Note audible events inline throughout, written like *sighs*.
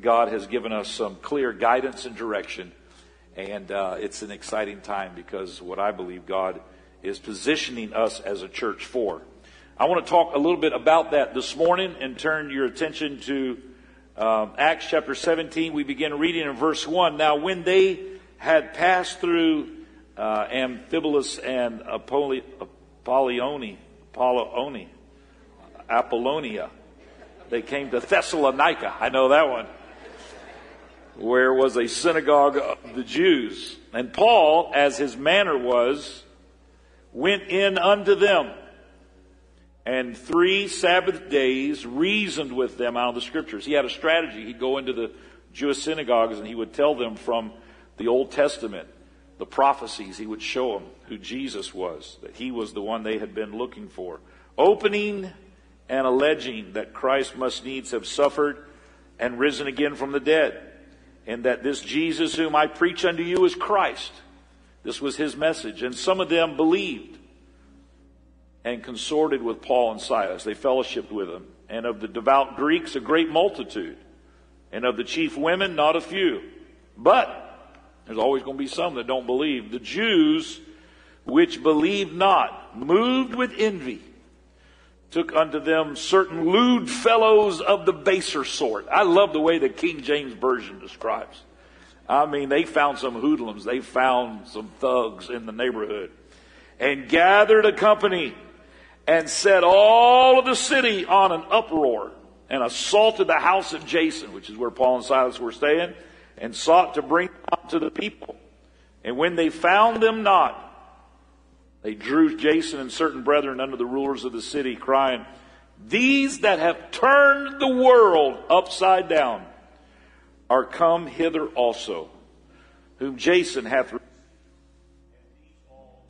God has given us some clear guidance and direction. And uh, it's an exciting time because what I believe God is positioning us as a church for. I want to talk a little bit about that this morning and turn your attention to um, Acts chapter 17. We begin reading in verse 1. Now, when they had passed through uh, and Apolli- Apollione, Apollonia, they came to Thessalonica. I know that one. Where was a synagogue of the Jews. And Paul, as his manner was, went in unto them and three Sabbath days reasoned with them out of the scriptures. He had a strategy. He'd go into the Jewish synagogues and he would tell them from the Old Testament, the prophecies. He would show them who Jesus was, that he was the one they had been looking for. Opening and alleging that Christ must needs have suffered and risen again from the dead, and that this Jesus whom I preach unto you is Christ. This was his message. And some of them believed and consorted with Paul and Silas. They fellowshiped with them. And of the devout Greeks, a great multitude. And of the chief women, not a few. But there's always going to be some that don't believe. The Jews, which believed not, moved with envy, took unto them certain lewd fellows of the baser sort. I love the way the King James Version describes. I mean, they found some hoodlums. They found some thugs in the neighborhood and gathered a company and set all of the city on an uproar and assaulted the house of Jason, which is where Paul and Silas were staying, and sought to bring them to the people. And when they found them not, they drew Jason and certain brethren under the rulers of the city, crying, These that have turned the world upside down are come hither also, whom Jason hath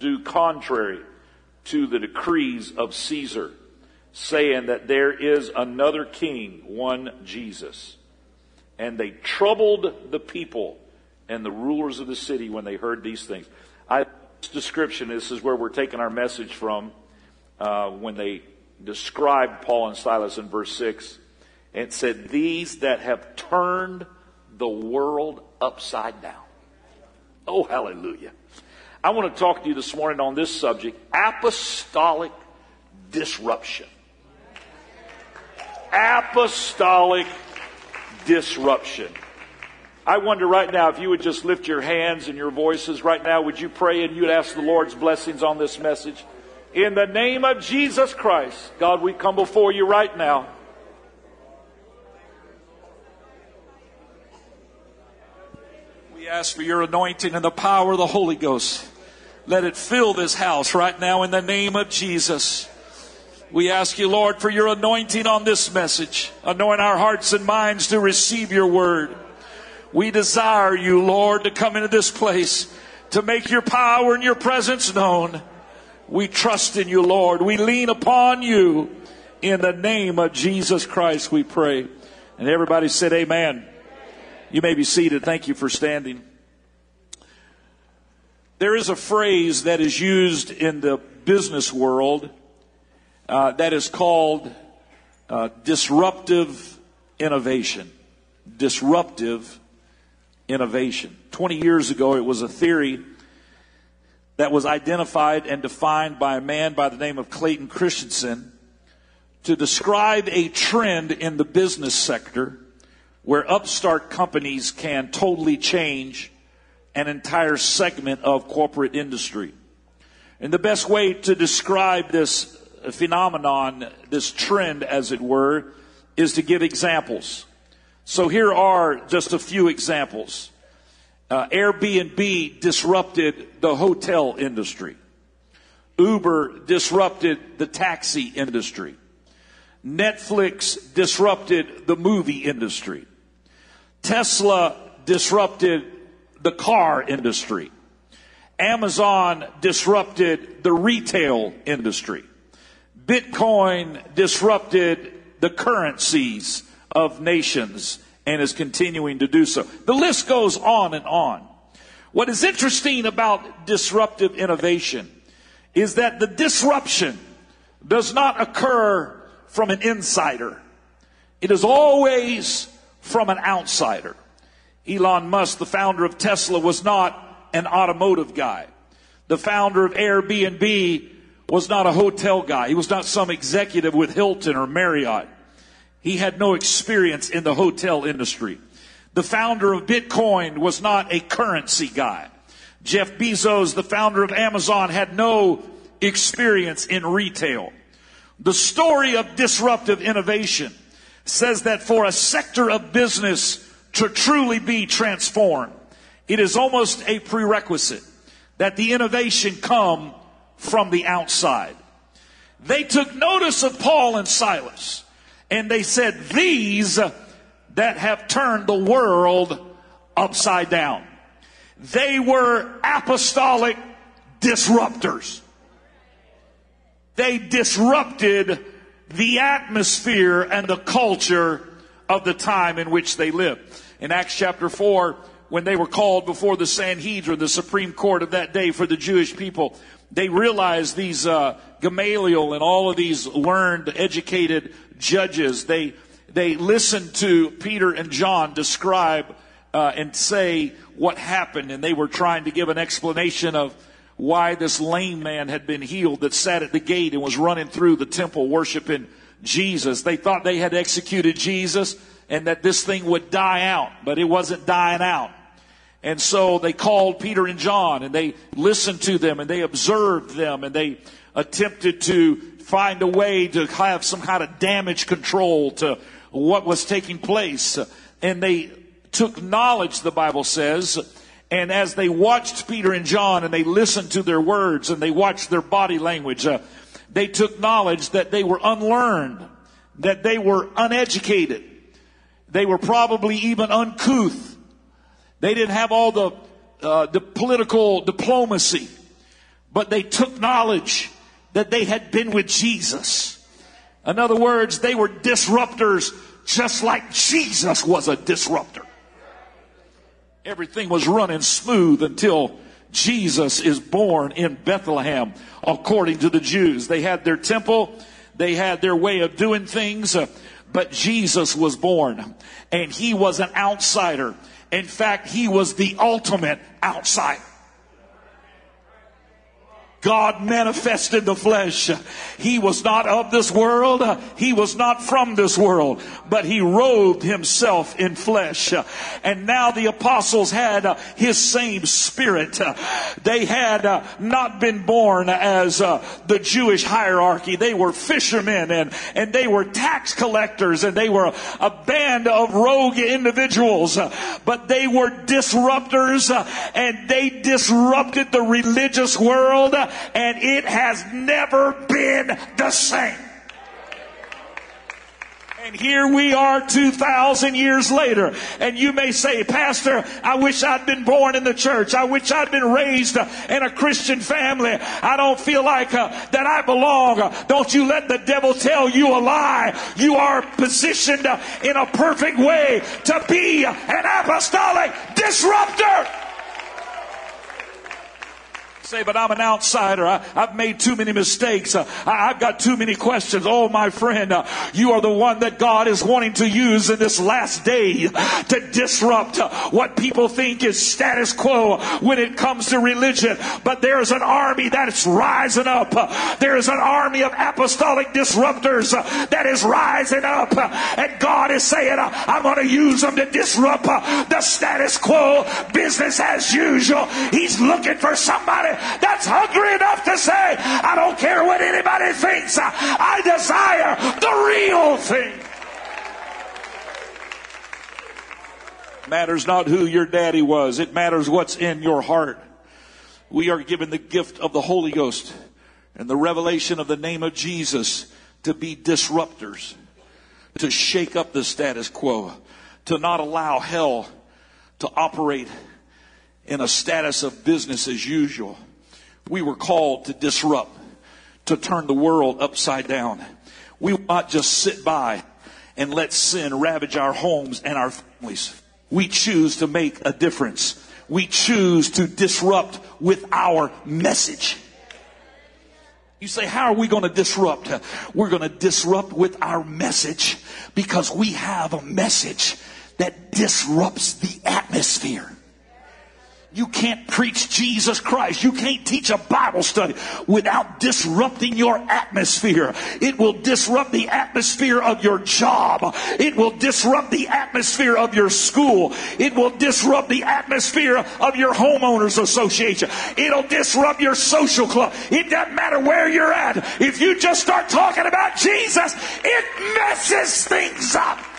do contrary to the decrees of Caesar, saying that there is another king, one Jesus. And they troubled the people and the rulers of the city when they heard these things. I, description, this is where we're taking our message from uh, when they described Paul and Silas in verse 6. And it said, These that have turned the world upside down. Oh, hallelujah. I want to talk to you this morning on this subject apostolic disruption. Apostolic disruption. I wonder right now if you would just lift your hands and your voices right now, would you pray and you'd ask the Lord's blessings on this message? In the name of Jesus Christ, God, we come before you right now. We ask for your anointing and the power of the Holy Ghost. Let it fill this house right now in the name of Jesus. We ask you, Lord, for your anointing on this message. Anoint our hearts and minds to receive your word. We desire you, Lord, to come into this place to make your power and your presence known. We trust in you, Lord. We lean upon you. In the name of Jesus Christ, we pray. And everybody said, Amen. You may be seated. Thank you for standing. There is a phrase that is used in the business world uh, that is called uh, disruptive innovation. Disruptive innovation. 20 years ago, it was a theory that was identified and defined by a man by the name of Clayton Christensen to describe a trend in the business sector where upstart companies can totally change an entire segment of corporate industry. And the best way to describe this phenomenon, this trend, as it were, is to give examples. So here are just a few examples. Uh, Airbnb disrupted the hotel industry. Uber disrupted the taxi industry. Netflix disrupted the movie industry. Tesla disrupted the car industry. Amazon disrupted the retail industry. Bitcoin disrupted the currencies of nations and is continuing to do so. The list goes on and on. What is interesting about disruptive innovation is that the disruption does not occur from an insider. It is always from an outsider. Elon Musk, the founder of Tesla, was not an automotive guy. The founder of Airbnb was not a hotel guy. He was not some executive with Hilton or Marriott. He had no experience in the hotel industry. The founder of Bitcoin was not a currency guy. Jeff Bezos, the founder of Amazon, had no experience in retail. The story of disruptive innovation says that for a sector of business to truly be transformed, it is almost a prerequisite that the innovation come from the outside. They took notice of Paul and Silas and they said, these that have turned the world upside down. They were apostolic disruptors. They disrupted the atmosphere and the culture of the time in which they lived. In Acts chapter 4, when they were called before the Sanhedrin, the Supreme Court of that day for the Jewish people, they realized these uh, Gamaliel and all of these learned, educated judges, they they listened to Peter and John describe uh, and say what happened, and they were trying to give an explanation of why this lame man had been healed that sat at the gate and was running through the temple worshiping Jesus. They thought they had executed Jesus and that this thing would die out, but it wasn't dying out. And so they called Peter and John and they listened to them and they observed them and they attempted to find a way to have some kind of damage control to what was taking place. And they took knowledge, the Bible says, and as they watched Peter and John and they listened to their words and they watched their body language, uh, they took knowledge that they were unlearned, that they were uneducated. They were probably even uncouth. They didn't have all the, uh, the political diplomacy, but they took knowledge that they had been with Jesus. In other words, they were disruptors just like Jesus was a disruptor. Everything was running smooth until Jesus is born in Bethlehem, according to the Jews. They had their temple, they had their way of doing things, uh, but Jesus was born, and he was an outsider. In fact, he was the ultimate outsider. God manifested the flesh. He was not of this world. He was not from this world, but he robed himself in flesh. And now the apostles had his same spirit. They had not been born as the Jewish hierarchy. They were fishermen and, and they were tax collectors and they were a band of rogue individuals, but they were disruptors and they disrupted the religious world and it has never been the same. And here we are 2,000 years later. And you may say, Pastor, I wish I'd been born in the church. I wish I'd been raised in a Christian family. I don't feel like uh, that I belong. Don't you let the devil tell you a lie. You are positioned in a perfect way to be an apostolic disruptor say, but I'm an outsider. I, have made too many mistakes. Uh, I, have got too many questions. Oh, my friend, uh, you are the one that God is wanting to use in this last day to disrupt uh, what people think is status quo when it comes to religion. But there's an army that's rising up. There is an army of apostolic disruptors that is rising up. And God is saying, I'm going to use them to disrupt the status quo, business as usual. He's looking for somebody that's hungry enough to say, I don't care what anybody thinks. I desire the real thing. matters not who your daddy was. It matters what's in your heart. We are given the gift of the Holy Ghost and the revelation of the name of Jesus to be disruptors, to shake up the status quo, to not allow hell to operate in a status of business as usual. We were called to disrupt, to turn the world upside down. We will not just sit by and let sin ravage our homes and our families. We choose to make a difference. We choose to disrupt with our message. You say, how are we going to disrupt? We're going to disrupt with our message because we have a message that disrupts the atmosphere. You can't preach Jesus Christ. You can't teach a Bible study without disrupting your atmosphere. It will disrupt the atmosphere of your job. It will disrupt the atmosphere of your school. It will disrupt the atmosphere of your homeowners association. It'll disrupt your social club. It doesn't matter where you're at. If you just start talking about Jesus, it messes things up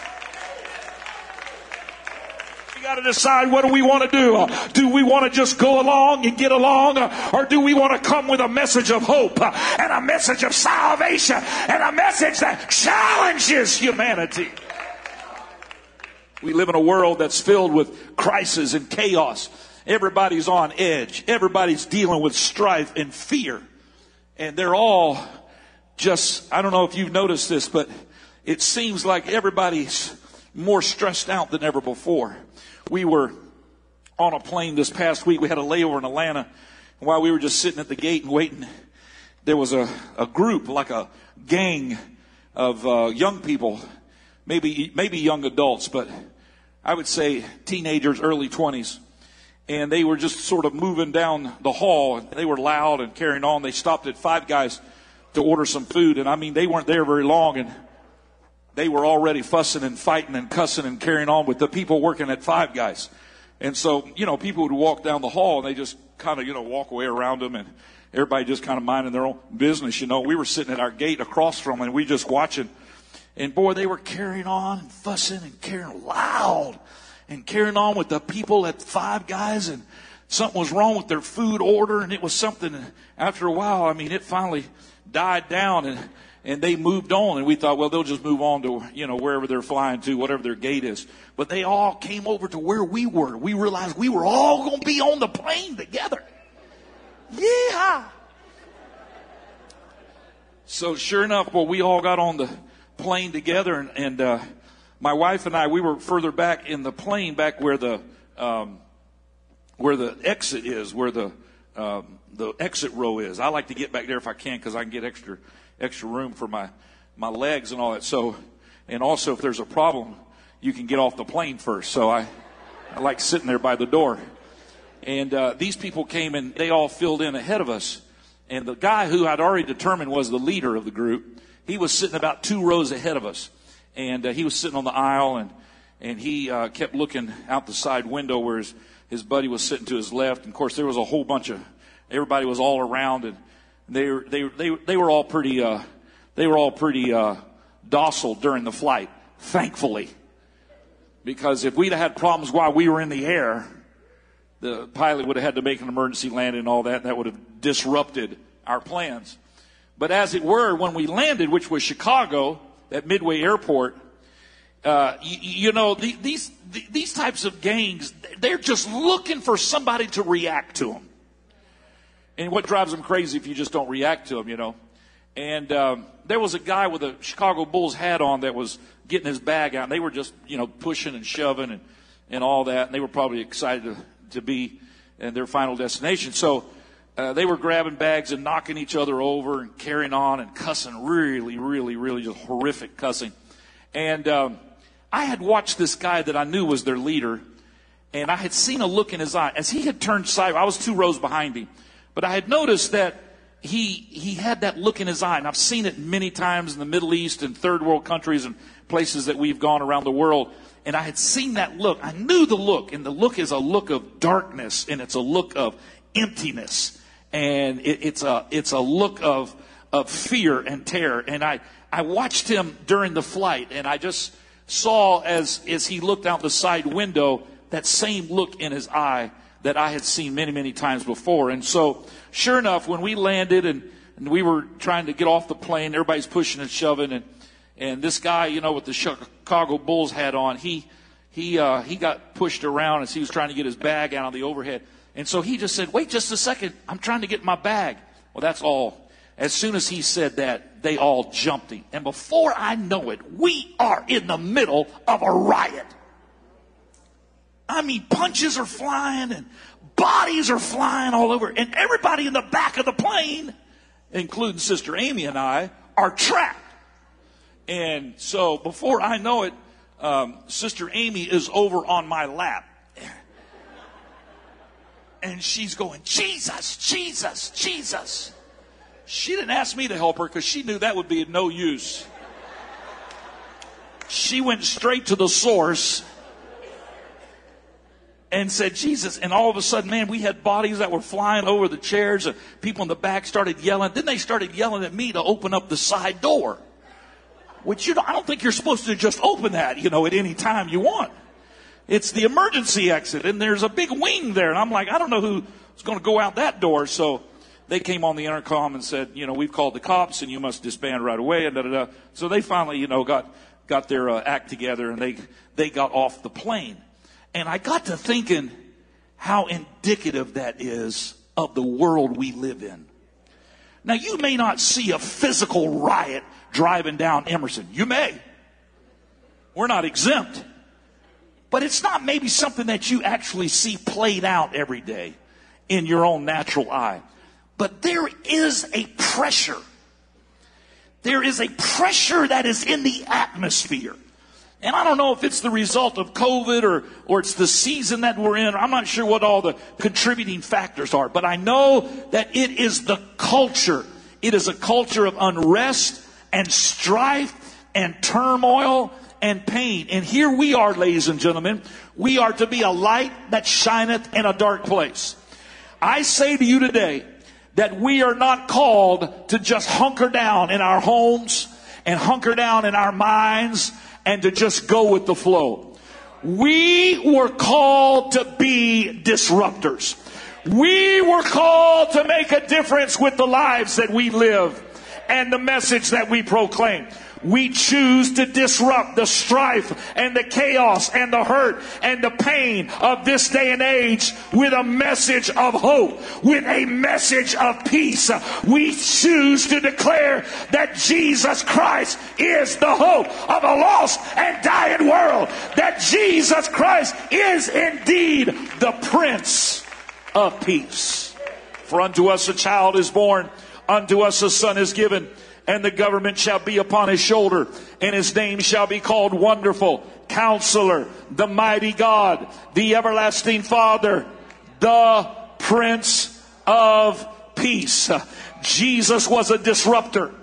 got to decide what do we want to do. Do we want to just go along and get along, or do we want to come with a message of hope and a message of salvation and a message that challenges humanity? We live in a world that's filled with crisis and chaos. Everybody's on edge. Everybody's dealing with strife and fear. And they're all just, I don't know if you've noticed this, but it seems like everybody's more stressed out than ever before we were on a plane this past week. We had a layover in Atlanta. And while we were just sitting at the gate and waiting, there was a, a group, like a gang of uh, young people, maybe maybe young adults, but I would say teenagers, early 20s. And they were just sort of moving down the hall. They were loud and carrying on. They stopped at Five Guys to order some food. And I mean, they weren't there very long. And they were already fussing and fighting and cussing and carrying on with the people working at Five Guys. And so, you know, people would walk down the hall and they just kind of, you know, walk away around them and everybody just kind of minding their own business. You know, we were sitting at our gate across from them and we just watching. And boy, they were carrying on and fussing and carrying loud and carrying on with the people at Five Guys and something was wrong with their food order and it was something after a while, I mean, it finally died down and and they moved on and we thought well they'll just move on to you know wherever they're flying to whatever their gate is. But they all came over to where we were. We realized we were all going to be on the plane together. Yeah so sure enough well we all got on the plane together and, and uh, my wife and i we were further back in the plane back where the um, where the exit is where the um, the exit row is. I like to get back there if i can because i can get extra extra room for my, my legs and all that. So, and also if there's a problem, you can get off the plane first. So I, I like sitting there by the door. And uh, these people came and they all filled in ahead of us. And the guy who I'd already determined was the leader of the group, he was sitting about two rows ahead of us. And uh, he was sitting on the aisle and, and he uh, kept looking out the side window where his, his buddy was sitting to his left. And of course, there was a whole bunch of, everybody was all around. And they were, they, they, they were all pretty, uh, they were all pretty, uh, docile during the flight, thankfully. Because if we'd had problems while we were in the air, the pilot would have had to make an emergency landing and all that, and that would have disrupted our plans. But as it were, when we landed, which was Chicago at Midway Airport, uh, you, you, know, the, these, the, these types of gangs, they're just looking for somebody to react to them. And what drives them crazy if you just don't react to them, you know? And um, there was a guy with a Chicago Bulls hat on that was getting his bag out. And they were just, you know, pushing and shoving and, and all that. And they were probably excited to, to be in their final destination. So uh, they were grabbing bags and knocking each other over and carrying on and cussing really, really, really just horrific cussing. And um, I had watched this guy that I knew was their leader. And I had seen a look in his eye as he had turned sideways. I was two rows behind him. But I had noticed that he, he had that look in his eye, and I've seen it many times in the Middle East and third world countries and places that we've gone around the world. And I had seen that look. I knew the look, and the look is a look of darkness, and it's a look of emptiness, and it, it's a it's a look of of fear and terror. And I I watched him during the flight, and I just saw as as he looked out the side window that same look in his eye that I had seen many, many times before. And so, sure enough, when we landed and, and we were trying to get off the plane, everybody's pushing and shoving, and and this guy, you know, with the Chicago Bulls hat on, he he uh, he got pushed around as he was trying to get his bag out on the overhead. And so he just said, "Wait just a second, I'm trying to get my bag." Well, that's all. As soon as he said that, they all jumped him. And before I know it, we are in the middle of a riot. I mean, punches are flying and bodies are flying all over. And everybody in the back of the plane, including Sister Amy and I, are trapped. And so before I know it, um, Sister Amy is over on my lap. And she's going, Jesus, Jesus, Jesus. She didn't ask me to help her because she knew that would be of no use. She went straight to the source and said, Jesus. And all of a sudden, man, we had bodies that were flying over the chairs and people in the back started yelling. Then they started yelling at me to open up the side door. Which you know, I don't think you're supposed to just open that, you know, at any time you want. It's the emergency exit and there's a big wing there. And I'm like, I don't know who's going to go out that door. So they came on the intercom and said, you know, we've called the cops and you must disband right away. And da da da. So they finally, you know, got, got their uh, act together and they, they got off the plane. And I got to thinking how indicative that is of the world we live in. Now, you may not see a physical riot driving down Emerson. You may. We're not exempt. But it's not maybe something that you actually see played out every day in your own natural eye. But there is a pressure. There is a pressure that is in the atmosphere. And I don't know if it's the result of COVID or, or it's the season that we're in. I'm not sure what all the contributing factors are, but I know that it is the culture. It is a culture of unrest and strife and turmoil and pain. And here we are, ladies and gentlemen. We are to be a light that shineth in a dark place. I say to you today that we are not called to just hunker down in our homes and hunker down in our minds and to just go with the flow. We were called to be disruptors. We were called to make a difference with the lives that we live and the message that we proclaim we choose to disrupt the strife and the chaos and the hurt and the pain of this day and age with a message of hope, with a message of peace. We choose to declare that Jesus Christ is the hope of a lost and dying world, that Jesus Christ is indeed the Prince of Peace. For unto us a child is born, unto us a son is given and the government shall be upon his shoulder, and his name shall be called Wonderful, Counselor, the Mighty God, the Everlasting Father, the Prince of Peace. Jesus was a disruptor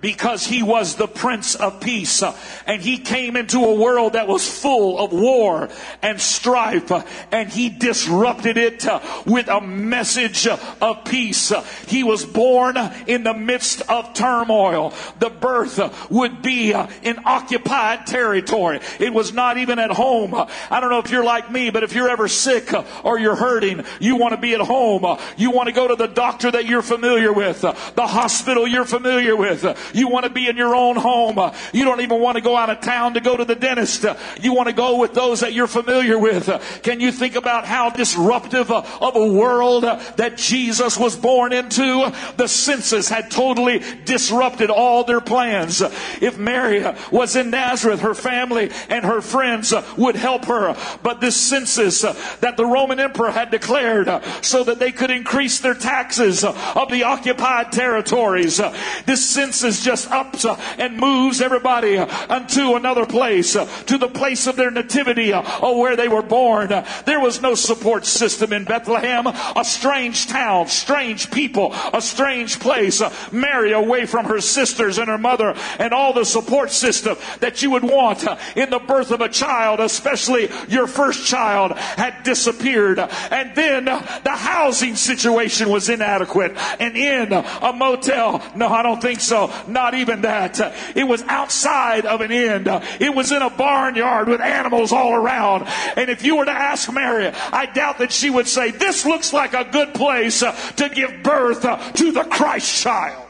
because he was the Prince of Peace. And he came into a world that was full of war and strife, and he disrupted it with a message of peace. He was born in the midst of turmoil. The birth would be in occupied territory. It was not even at home. I don't know if you're like me, but if you're ever sick or you're hurting, you want to be at home. You want to go to the doctor that you're familiar with, the hospital you're familiar with. You want to be in your own home. You don't even want to go out of town to go to the dentist. You want to go with those that you're familiar with. Can you think about how disruptive of a world that Jesus was born into? The census had totally disrupted all their plans. If Mary was in Nazareth, her family and her friends would help her. But this census that the Roman emperor had declared so that they could increase their taxes of the occupied territories. This census just ups and moves everybody unto another place, to the place of their nativity or where they were born. There was no support system in Bethlehem, a strange town, strange people, a strange place. Mary away from her sisters and her mother and all the support system that you would want in the birth of a child, especially your first child, had disappeared. And then the housing situation was inadequate. And in a motel, no, I don't think so. Not even that. It was outside of an inn. It was in a barnyard with animals all around. And if you were to ask Mary, I doubt that she would say, this looks like a good place to give birth to the Christ child.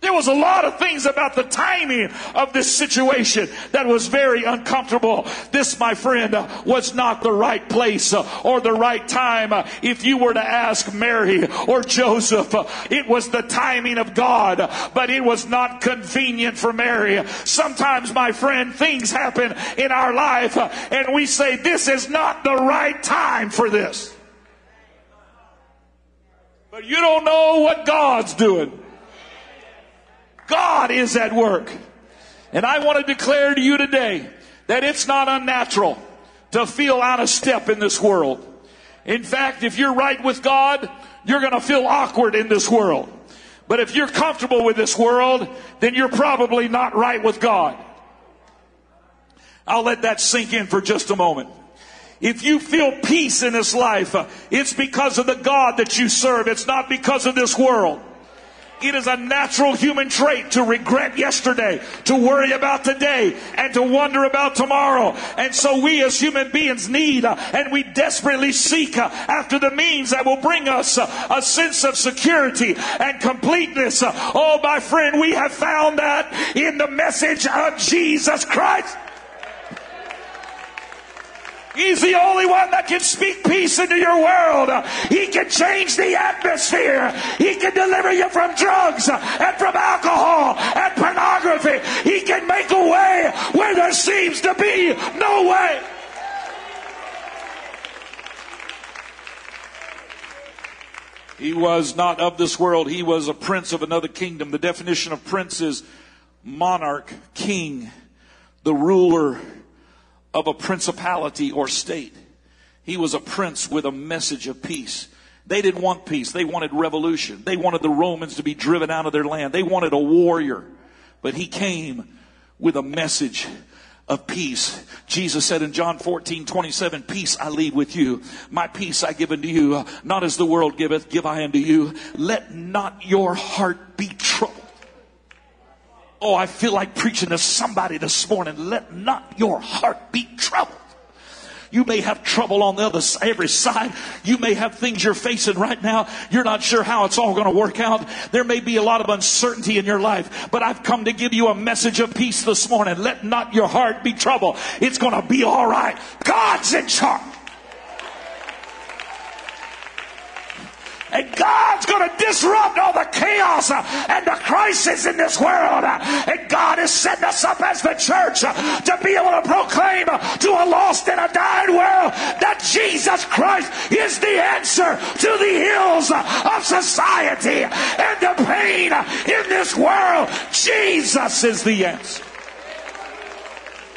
There was a lot of things about the timing of this situation that was very uncomfortable. This, my friend, was not the right place uh, or the right time. Uh, if you were to ask Mary or Joseph, uh, it was the timing of God, but it was not convenient for Mary. Sometimes, my friend, things happen in our life and we say, this is not the right time for this. But you don't know what God's doing. God is at work. And I want to declare to you today that it's not unnatural to feel out of step in this world. In fact, if you're right with God, you're going to feel awkward in this world. But if you're comfortable with this world, then you're probably not right with God. I'll let that sink in for just a moment. If you feel peace in this life, uh, it's because of the God that you serve. It's not because of this world. It is a natural human trait to regret yesterday, to worry about today, and to wonder about tomorrow. And so we as human beings need uh, and we desperately seek uh, after the means that will bring us uh, a sense of security and completeness. Oh, my friend, we have found that in the message of Jesus Christ. He's the only one that can speak peace into your world. He can change the atmosphere. He can deliver you from drugs and from alcohol and pornography. He can make a way where there seems to be no way. He was not of this world. He was a prince of another kingdom. The definition of prince is monarch, king, the ruler, of a principality or state. He was a prince with a message of peace. They didn't want peace. They wanted revolution. They wanted the Romans to be driven out of their land. They wanted a warrior. But he came with a message of peace. Jesus said in John 14, 27, peace I leave with you. My peace I give unto you. Not as the world giveth, give I unto you. Let not your heart be troubled. Oh, I feel like preaching to somebody this morning. Let not your heart be troubled. You may have trouble on the other every side. You may have things you're facing right now. You're not sure how it's all going to work out. There may be a lot of uncertainty in your life, but I've come to give you a message of peace this morning. Let not your heart be troubled. It's going to be all right. God's in charge. And God's going to disrupt all the chaos and the crisis in this world. And God has set us up as the church to be able to proclaim to a lost and a dying world that Jesus Christ is the answer to the ills of society and the pain in this world. Jesus is the answer.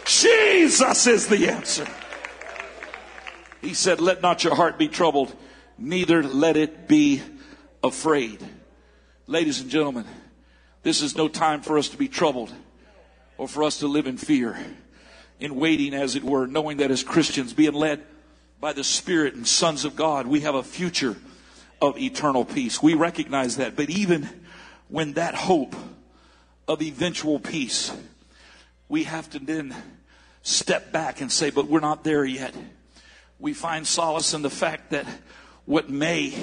Jesus is the answer. He said, Let not your heart be troubled neither let it be afraid. Ladies and gentlemen, this is no time for us to be troubled or for us to live in fear, in waiting, as it were, knowing that as Christians, being led by the Spirit and sons of God, we have a future of eternal peace. We recognize that. But even when that hope of eventual peace, we have to then step back and say, but we're not there yet. We find solace in the fact that what may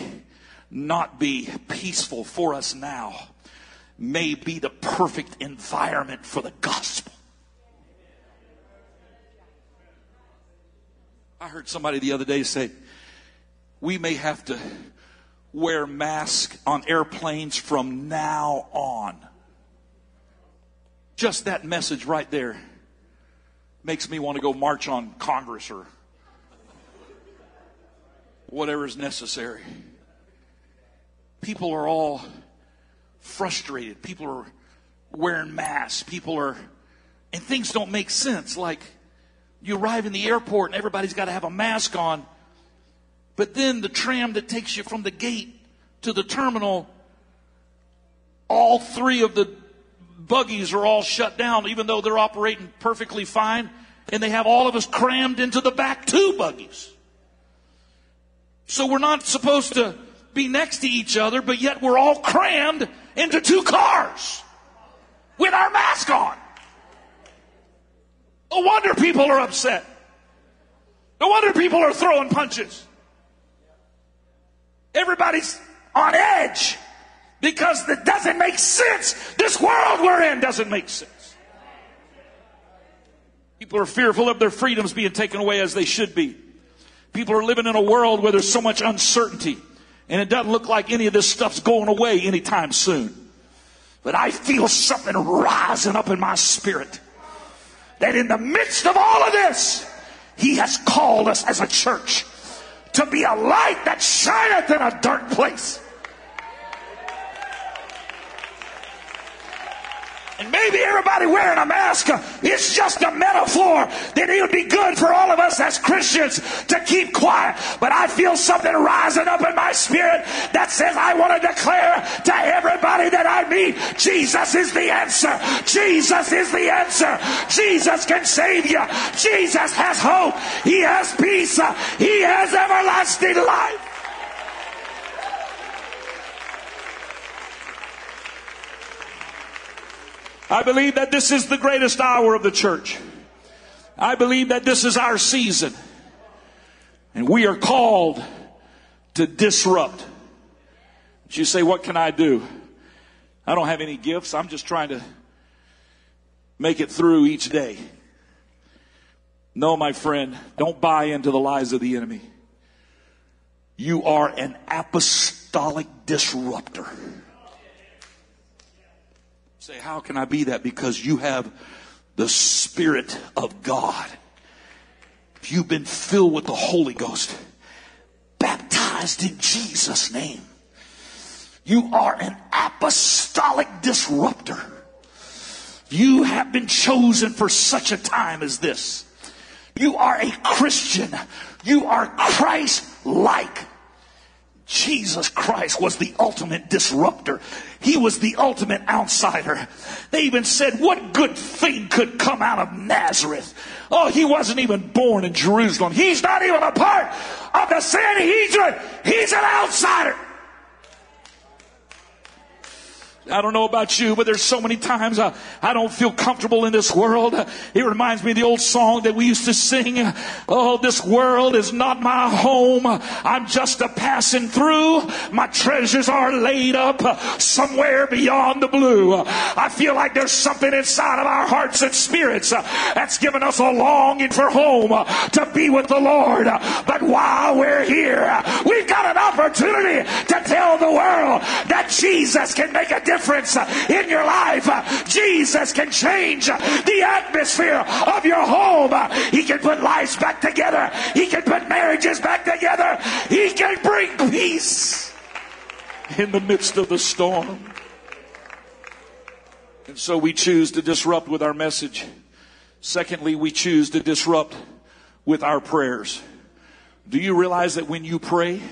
not be peaceful for us now may be the perfect environment for the gospel. I heard somebody the other day say, we may have to wear masks on airplanes from now on. Just that message right there makes me want to go march on Congress or whatever is necessary. People are all frustrated. People are wearing masks. People are, and things don't make sense. Like you arrive in the airport and everybody's got to have a mask on. But then the tram that takes you from the gate to the terminal, all three of the buggies are all shut down, even though they're operating perfectly fine. And they have all of us crammed into the back two buggies. So we're not supposed to be next to each other, but yet we're all crammed into two cars with our mask on. No wonder people are upset. No wonder people are throwing punches. Everybody's on edge because it doesn't make sense. This world we're in doesn't make sense. People are fearful of their freedoms being taken away as they should be. People are living in a world where there's so much uncertainty. And it doesn't look like any of this stuff's going away anytime soon. But I feel something rising up in my spirit. That in the midst of all of this, He has called us as a church to be a light that shineth in a dark place. And maybe everybody wearing a mask uh, is just a metaphor that it would be good for all of us as Christians to keep quiet. But I feel something rising up in my spirit that says I want to declare to everybody that I meet, Jesus is the answer. Jesus is the answer. Jesus can save you. Jesus has hope. He has peace. He has everlasting life. I believe that this is the greatest hour of the church. I believe that this is our season. And we are called to disrupt. You say, What can I do? I don't have any gifts. I'm just trying to make it through each day. No, my friend, don't buy into the lies of the enemy. You are an apostolic disruptor. Say, how can I be that? Because you have the Spirit of God. If you've been filled with the Holy Ghost, baptized in Jesus' name, you are an apostolic disruptor. You have been chosen for such a time as this. You are a Christian. You are Christ like. Jesus Christ was the ultimate disruptor. He was the ultimate outsider. They even said, what good thing could come out of Nazareth? Oh, he wasn't even born in Jerusalem. He's not even a part of the Sanhedrin. He's an outsider. I don't know about you, but there's so many times I, I don't feel comfortable in this world. It reminds me of the old song that we used to sing. Oh, this world is not my home. I'm just a passing through. My treasures are laid up somewhere beyond the blue. I feel like there's something inside of our hearts and spirits that's given us a longing for home to be with the Lord. But while we're here, we've got an opportunity to tell the world that Jesus can make a difference difference in your life. Jesus can change the atmosphere of your home. He can put lives back together. He can put marriages back together. He can bring peace in the midst of the storm. And so we choose to disrupt with our message. Secondly, we choose to disrupt with our prayers. Do you realize that when you pray,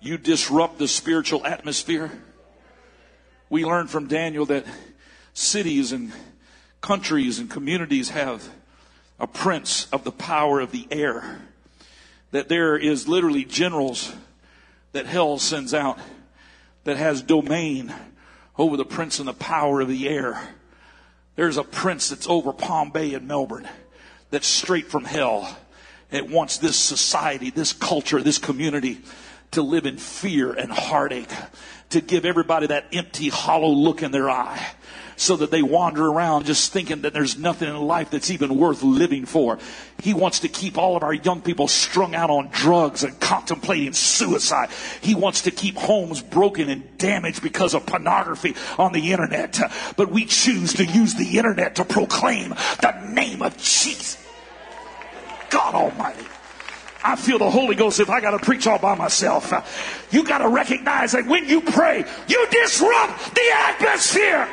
you disrupt the spiritual atmosphere? We learn from Daniel that cities and countries and communities have a prince of the power of the air. That there is literally generals that hell sends out that has domain over the prince and the power of the air. There's a prince that's over Palm Bay in Melbourne that's straight from hell. It wants this society, this culture, this community to live in fear and heartache to give everybody that empty, hollow look in their eye so that they wander around just thinking that there's nothing in life that's even worth living for. He wants to keep all of our young people strung out on drugs and contemplating suicide. He wants to keep homes broken and damaged because of pornography on the internet. But we choose to use the internet to proclaim the name of Jesus. God Almighty. I feel the Holy Ghost if I got to preach all by myself. Uh, you got to recognize that when you pray, you disrupt the atmosphere.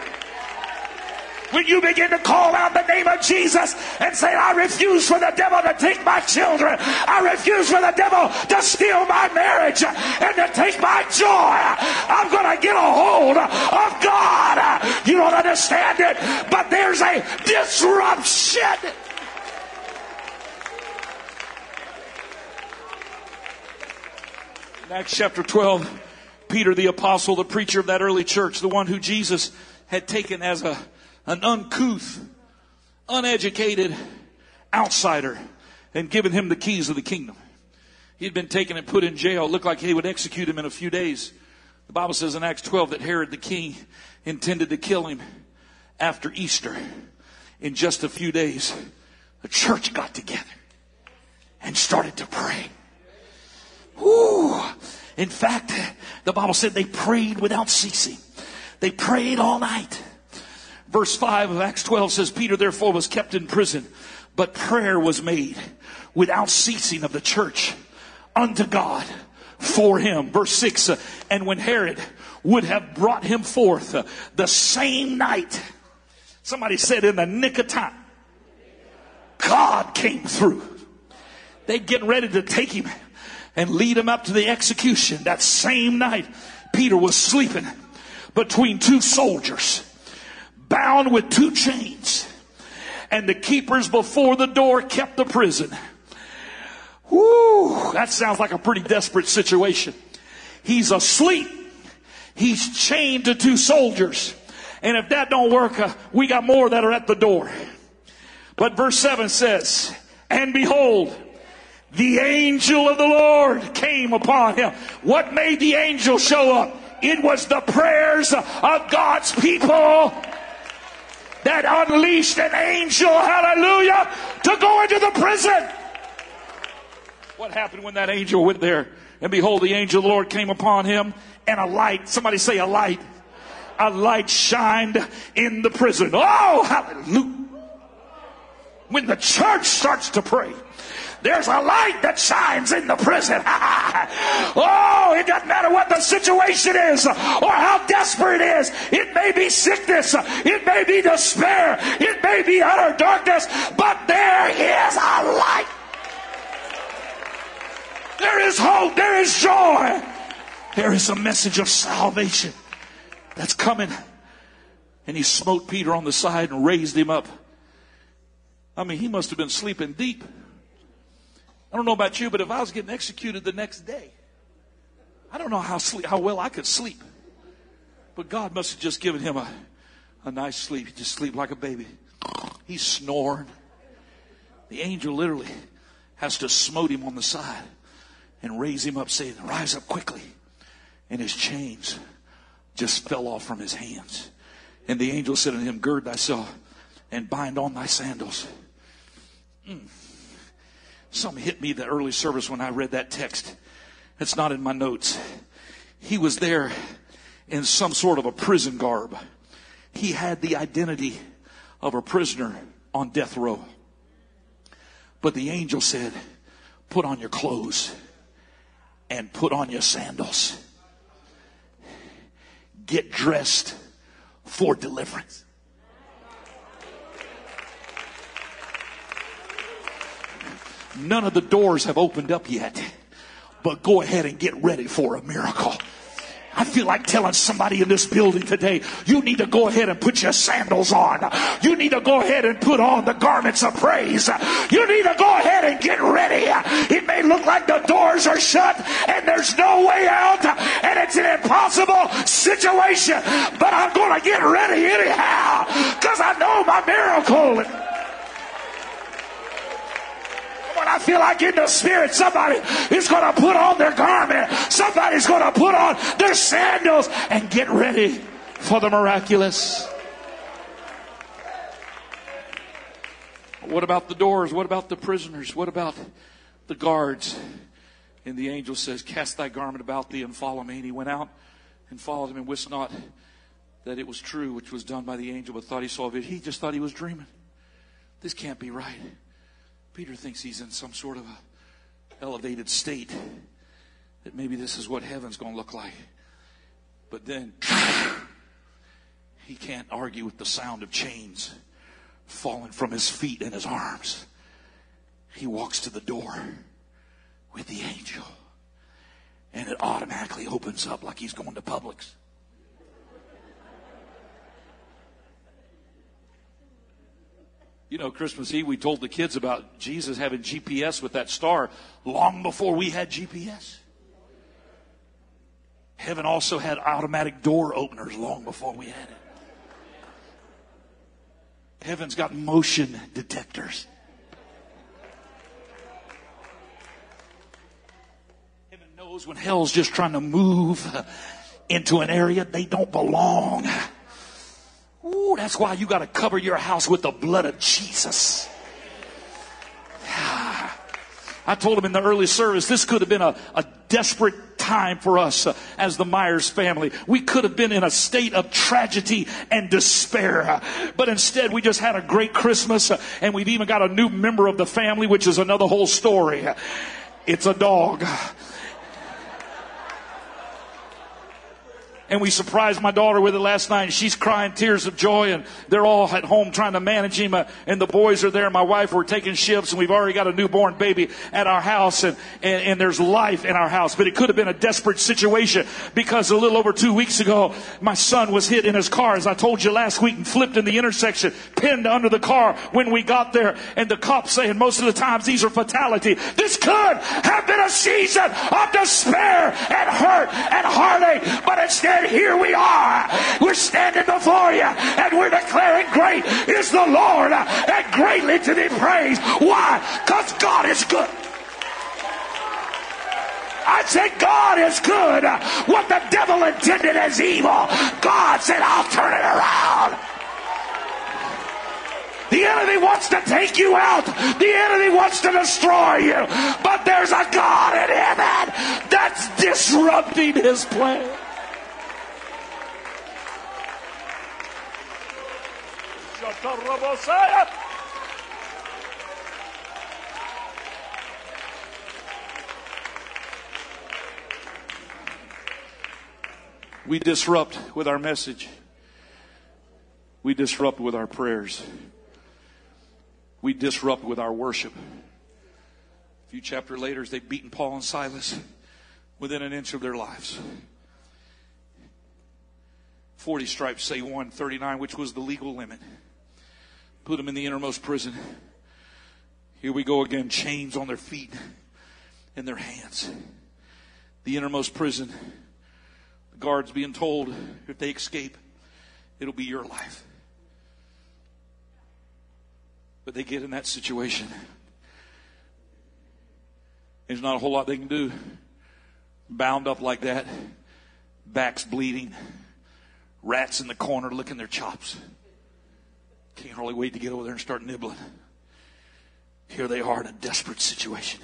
When you begin to call out the name of Jesus and say, I refuse for the devil to take my children. I refuse for the devil to steal my marriage and to take my joy. I'm going to get a hold of God. You don't understand it, but there's a disruption. In Acts chapter 12, Peter the apostle, the preacher of that early church, the one who Jesus had taken as a, an uncouth, uneducated outsider and given him the keys of the kingdom. He had been taken and put in jail. It looked like he would execute him in a few days. The Bible says in Acts 12 that Herod the king intended to kill him after Easter. In just a few days, the church got together and started to pray. Ooh. In fact, the Bible said they prayed without ceasing. They prayed all night. Verse 5 of Acts 12 says, Peter therefore was kept in prison, but prayer was made without ceasing of the church unto God for him. Verse 6, uh, and when Herod would have brought him forth uh, the same night, Somebody said in the nick of time. God came through. They get ready to take him and lead him up to the execution. That same night, Peter was sleeping between two soldiers, bound with two chains. And the keepers before the door kept the prison. Whoo, that sounds like a pretty desperate situation. He's asleep. He's chained to two soldiers. And if that don't work, uh, we got more that are at the door. But verse 7 says, And behold, the angel of the Lord came upon him. What made the angel show up? It was the prayers of God's people that unleashed an angel, hallelujah, to go into the prison. What happened when that angel went there? And behold, the angel of the Lord came upon him, and a light, somebody say a light, a light shined in the prison. Oh, hallelujah. When the church starts to pray, there's a light that shines in the prison. *laughs* oh, it doesn't matter what the situation is or how desperate it is. It may be sickness. It may be despair. It may be utter darkness, but there is a light. There is hope. There is joy. There is a message of salvation that's coming. And he smote Peter on the side and raised him up. I mean, he must have been sleeping deep. I don't know about you, but if I was getting executed the next day, I don't know how sleep, how well I could sleep. But God must have just given him a, a nice sleep. He just sleep like a baby. He's snoring. The angel literally has to smote him on the side and raise him up, saying, Rise up quickly. And his chains just fell off from his hands. And the angel said unto him, Gird thyself and bind on thy sandals. Mm. Something hit me the early service when I read that text. It's not in my notes. He was there in some sort of a prison garb. He had the identity of a prisoner on death row. But the angel said, Put on your clothes and put on your sandals. Get dressed for deliverance. None of the doors have opened up yet, but go ahead and get ready for a miracle. I feel like telling somebody in this building today, you need to go ahead and put your sandals on. You need to go ahead and put on the garments of praise. You need to go ahead and get ready. It may look like the doors are shut and there's no way out and it's an impossible situation, but I'm going to get ready anyhow because I know my miracle. I feel like in the spirit, somebody is going to put on their garment. Somebody's going to put on their sandals and get ready for the miraculous. What about the doors? What about the prisoners? What about the guards? And the angel says, Cast thy garment about thee and follow me. And he went out and followed him and wist not that it was true, which was done by the angel, but thought he saw it. He just thought he was dreaming. This can't be right. Peter thinks he's in some sort of a elevated state that maybe this is what heaven's going to look like. But then he can't argue with the sound of chains falling from his feet and his arms. He walks to the door with the angel and it automatically opens up like he's going to Publix. You know, Christmas Eve, we told the kids about Jesus having GPS with that star long before we had GPS. Heaven also had automatic door openers long before we had it. Heaven's got motion detectors. Heaven knows when hell's just trying to move into an area they don't belong. Ooh, that's why you got to cover your house with the blood of Jesus. *sighs* I told him in the early service, this could have been a, a desperate time for us uh, as the Myers family. We could have been in a state of tragedy and despair. Uh, but instead, we just had a great Christmas uh, and we've even got a new member of the family, which is another whole story. It's a dog. And we surprised my daughter with it last night. And she's crying tears of joy, and they're all at home trying to manage him. Uh, and the boys are there. My wife, we're taking shifts, and we've already got a newborn baby at our house, and, and, and there's life in our house. But it could have been a desperate situation because a little over two weeks ago, my son was hit in his car, as I told you last week, and flipped in the intersection, pinned under the car when we got there. And the cops saying most of the times these are fatality. This could have been a season of despair and hurt and heartache, but instead and here we are. We're standing before you and we're declaring great is the Lord and greatly to be praised. Why? Because God is good. I said, God is good. What the devil intended as evil, God said, I'll turn it around. The enemy wants to take you out. The enemy wants to destroy you. But there's a God in heaven that's disrupting his plan. We disrupt with our message. We disrupt with our prayers. We disrupt with our worship. A few chapters later, they've beaten Paul and Silas within an inch of their lives. 40 stripes say 139, which was the legal limit put them in the innermost prison. Here we go again, chains on their feet and their hands. The innermost prison. The guards being told if they escape, it'll be your life. But they get in that situation. There's not a whole lot they can do. Bound up like that, backs bleeding, rats in the corner licking their chops. Can't hardly wait to get over there and start nibbling. Here they are in a desperate situation.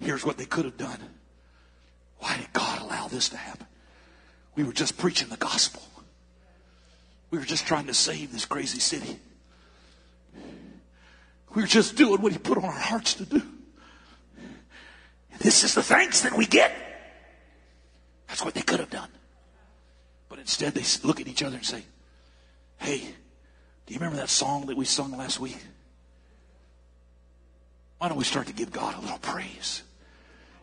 Here's what they could have done. Why did God allow this to happen? We were just preaching the gospel. We were just trying to save this crazy city. We were just doing what He put on our hearts to do. This is the thanks that we get. That's what they could have done. But instead, they look at each other and say, Hey, do you remember that song that we sung last week? Why don't we start to give God a little praise?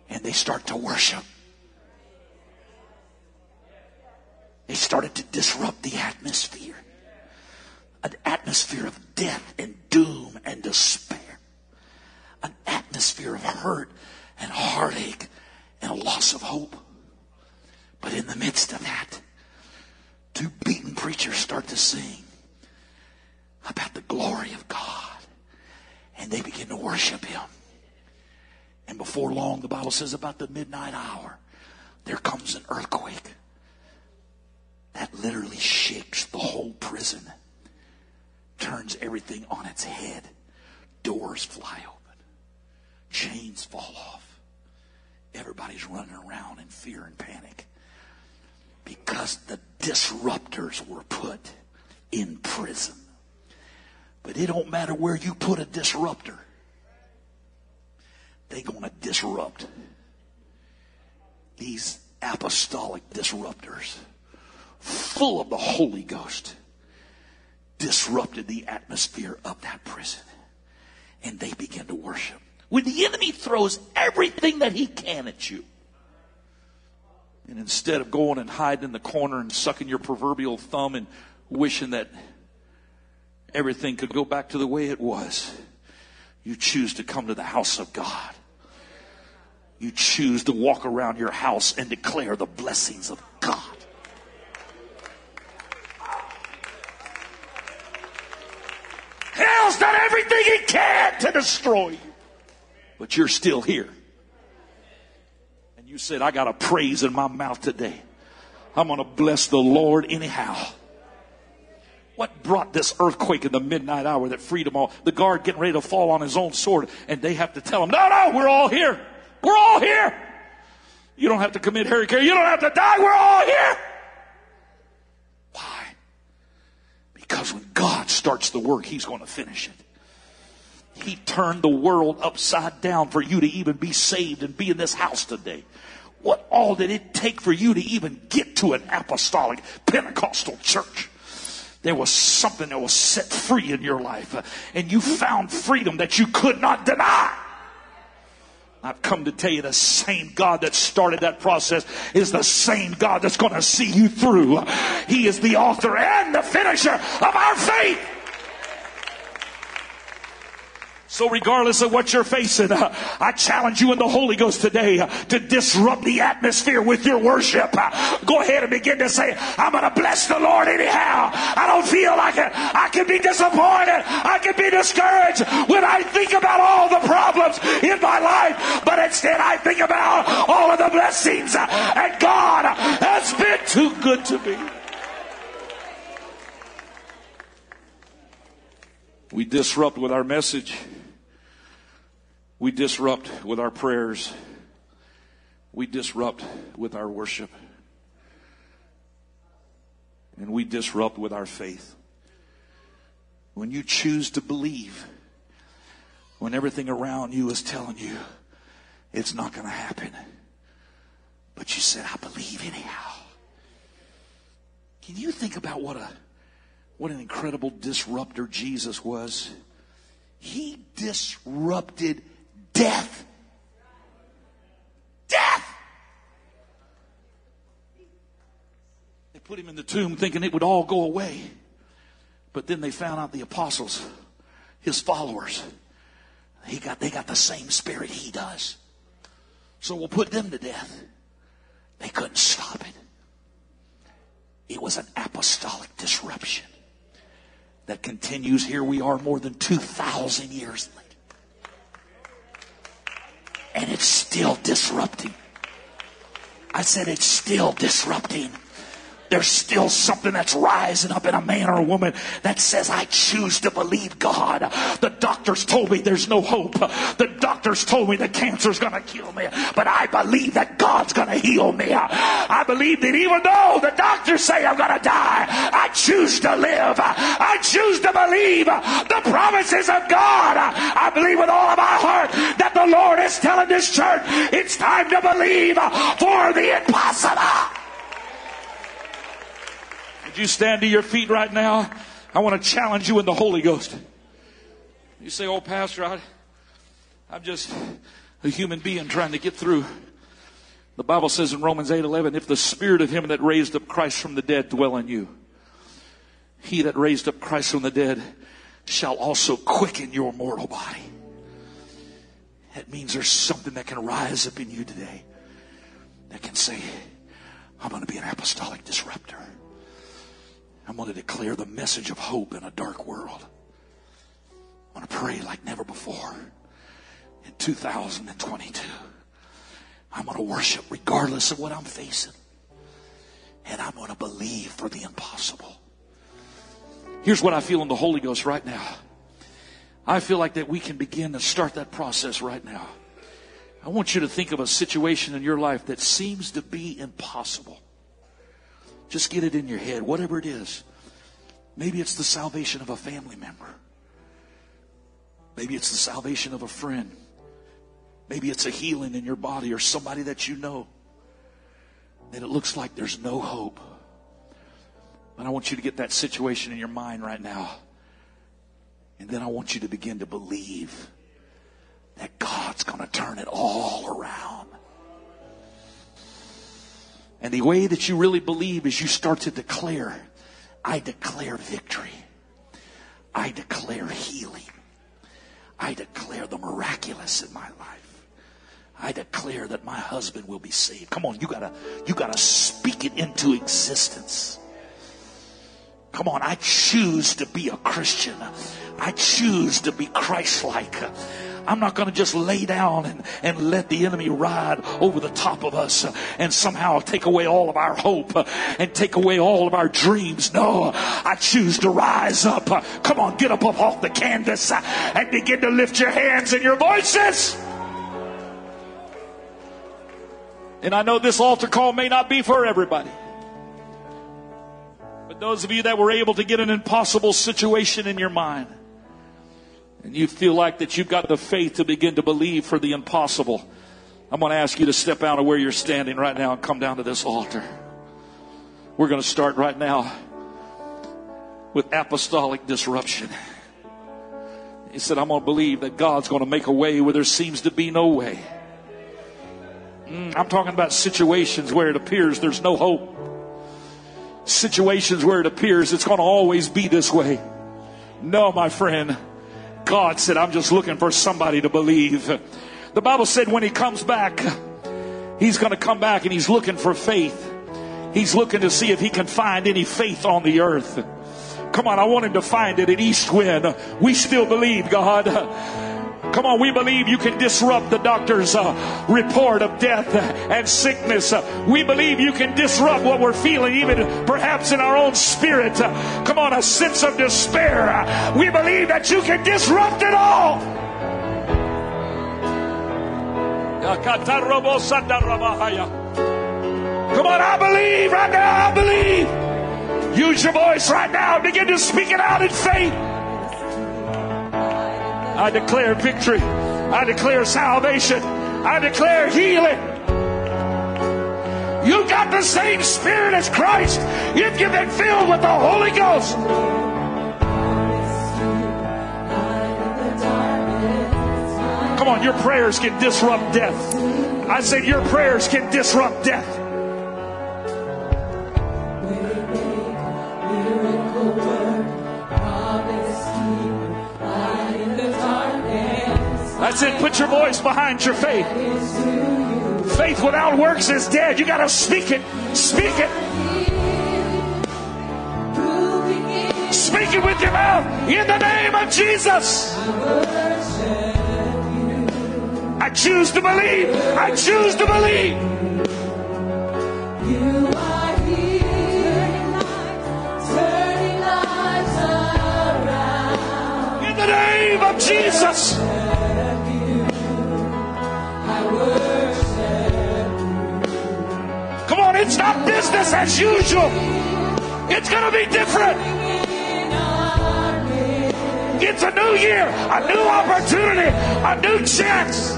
And they start to worship. They started to disrupt the atmosphere. An atmosphere of death and doom and despair. An atmosphere of hurt and heartache and a loss of hope. But in the midst of that, two beaten preachers start to sing about the glory of God. And they begin to worship Him. And before long, the Bible says about the midnight hour, there comes an earthquake that literally shakes the whole prison, turns everything on its head. Doors fly open, chains fall off. Everybody's running around in fear and panic because the disruptors were put in prison. But it don't matter where you put a disruptor. They're going to disrupt. These apostolic disruptors, full of the Holy Ghost, disrupted the atmosphere of that prison. And they began to worship. When the enemy throws everything that he can at you, and instead of going and hiding in the corner and sucking your proverbial thumb and wishing that everything could go back to the way it was. You choose to come to the house of God. You choose to walk around your house and declare the blessings of God. Hell's done everything he can to destroy you. But you're still here. And you said, I got a praise in my mouth today. I'm going to bless the Lord anyhow. What brought this earthquake in the midnight hour that freed them all? The guard getting ready to fall on his own sword, and they have to tell him, No, no, we're all here. We're all here. You don't have to commit hara-kiri. You don't have to die. We're all here. Why? Because when God starts the work, He's going to finish it. He turned the world upside down for you to even be saved and be in this house today. What all did it take for you to even get to an apostolic Pentecostal church? There was something that was set free in your life, uh, and you found freedom that you could not deny. I've come to tell you the same God that started that process is the same God that's going to see you through. He is the author and the finisher of our faith. So, regardless of what you're facing, uh, *laughs* I challenge you in the Holy Ghost today uh, to disrupt the atmosphere with your worship. Uh, go ahead and begin to say, I'm going to bless the Lord anyhow. I don't feel like it. I can be disappointed. I can be discouraged when I think about all the problems in my life. But instead, I think about all of the blessings. Uh, and God has been too good to me. We disrupt with our message. We disrupt with our prayers. We disrupt with our worship. And we disrupt with our faith. When you choose to believe, when everything around you is telling you it's not going to happen, but you said, I believe anyhow. Can you think about what a what an incredible disruptor Jesus was? He disrupted death. Death. They put him in the tomb thinking it would all go away. But then they found out the apostles, his followers, he got, they got the same spirit he does. So we'll put them to death. They couldn't stop it. It was an apostolic disruption that continues. Here we are more than 2,000 years later and it's still disrupting. I said it's still disrupting there's still something that's rising up in a man or a woman that says, I choose to believe God. The doctors told me there's no hope. The doctors told me the cancer's going to kill me, but I believe that God's going to heal me. I believe that even though the doctors say I'm going to die, I choose to live. I choose to believe the promises of God. I believe with all of my heart that the Lord is telling this church it's time to believe for the impossible. Would you stand to your feet right now? I want to challenge you in the Holy Ghost. You say, Oh, Pastor, I, I'm just a human being trying to get through. The Bible says in Romans 8 11, if the spirit of him that raised up Christ from the dead dwell in you, he that raised up Christ from the dead shall also quicken your mortal body. That means there's something that can rise up in you today that can say, I'm going to be an apostolic disruptor. I'm going to declare the message of hope in a dark world. I'm going to pray like never before in 2022. I'm going to worship regardless of what I'm facing. And I'm going to believe for the impossible. Here's what I feel in the Holy Ghost right now. I feel like that we can begin to start that process right now. I want you to think of a situation in your life that seems to be impossible. Just get it in your head, whatever it is. Maybe it's the salvation of a family member. Maybe it's the salvation of a friend. Maybe it's a healing in your body or somebody that you know. And it looks like there's no hope. But I want you to get that situation in your mind right now. And then I want you to begin to believe that God's going to turn it all around. And the way that you really believe is you start to declare, I declare victory. I declare healing. I declare the miraculous in my life. I declare that my husband will be saved. Come on, you gotta, you gotta speak it into existence. Come on, I choose to be a Christian. I choose to be Christ-like. I'm not going to just lay down and, and let the enemy ride over the top of us and somehow take away all of our hope and take away all of our dreams. No, I choose to rise up. Come on, get up, up off the canvas and begin to lift your hands and your voices. And I know this altar call may not be for everybody. But those of you that were able to get an impossible situation in your mind, and you feel like that you've got the faith to begin to believe for the impossible, I'm going to ask you to step out of where you're standing right now and come down to this altar. We're going to start right now with apostolic disruption. He said, I'm going to believe that God's going to make a way where there seems to be no way. Mm, I'm talking about situations where it appears there's no hope. Situations where it appears it's going to always be this way. No, my friend. God said, I'm just looking for somebody to believe. The Bible said when he comes back, he's going to come back and he's looking for faith. He's looking to see if he can find any faith on the earth. Come on, I want him to find it at East Wind. We still believe, God. Come on, we believe you can disrupt the doctor's uh, report of death and sickness. We believe you can disrupt what we're feeling, even perhaps in our own spirit. Come on, a sense of despair. We believe that you can disrupt it all. Come on, I believe right now, I believe. Use your voice right now. Begin to speak it out in faith. I declare victory. I declare salvation. I declare healing. You got the same spirit as Christ if you've been filled with the Holy Ghost. Come on, your prayers can disrupt death. I said your prayers can disrupt death. That's it. Put your voice behind your faith. Faith without works is dead. You got to speak it. Speak it. Speak it with your mouth in the name of Jesus. I choose to believe. I choose to believe. In the name of Jesus. Business as usual. It's going to be different. It's a new year, a new opportunity, a new chance.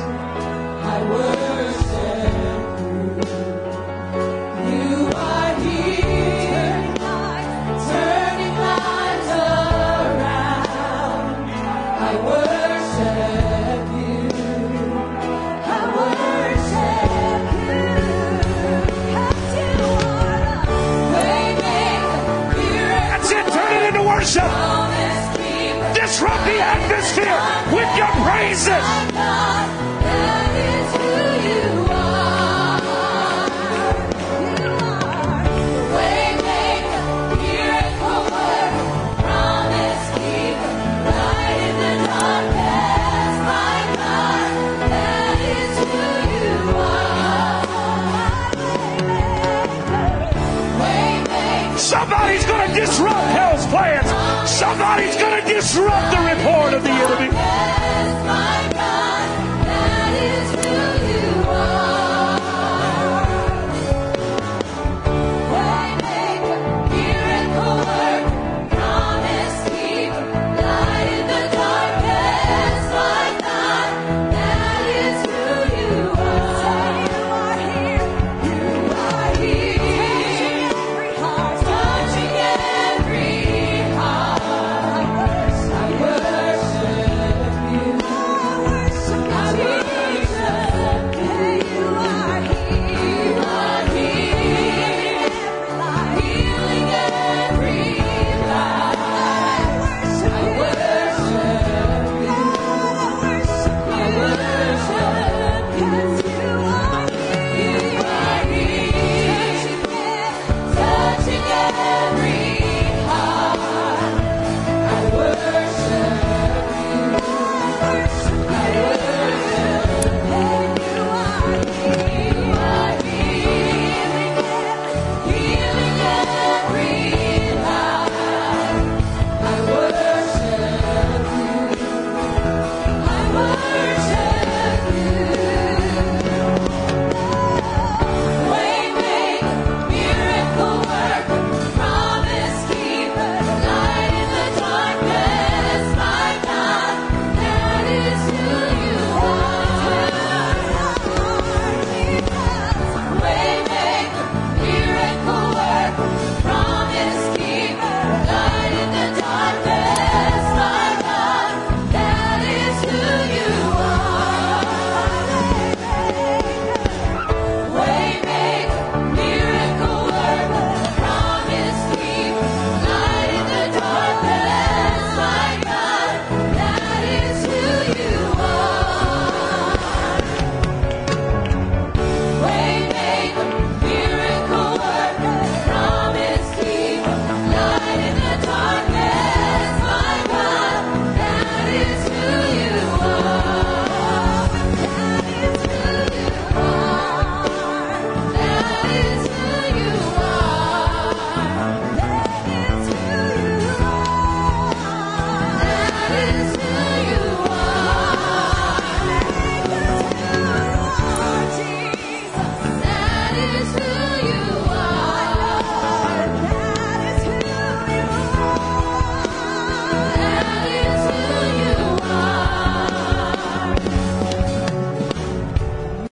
The atmosphere with your praises. Somebody's going to disrupt hell's plans. Somebody's going to disrupt the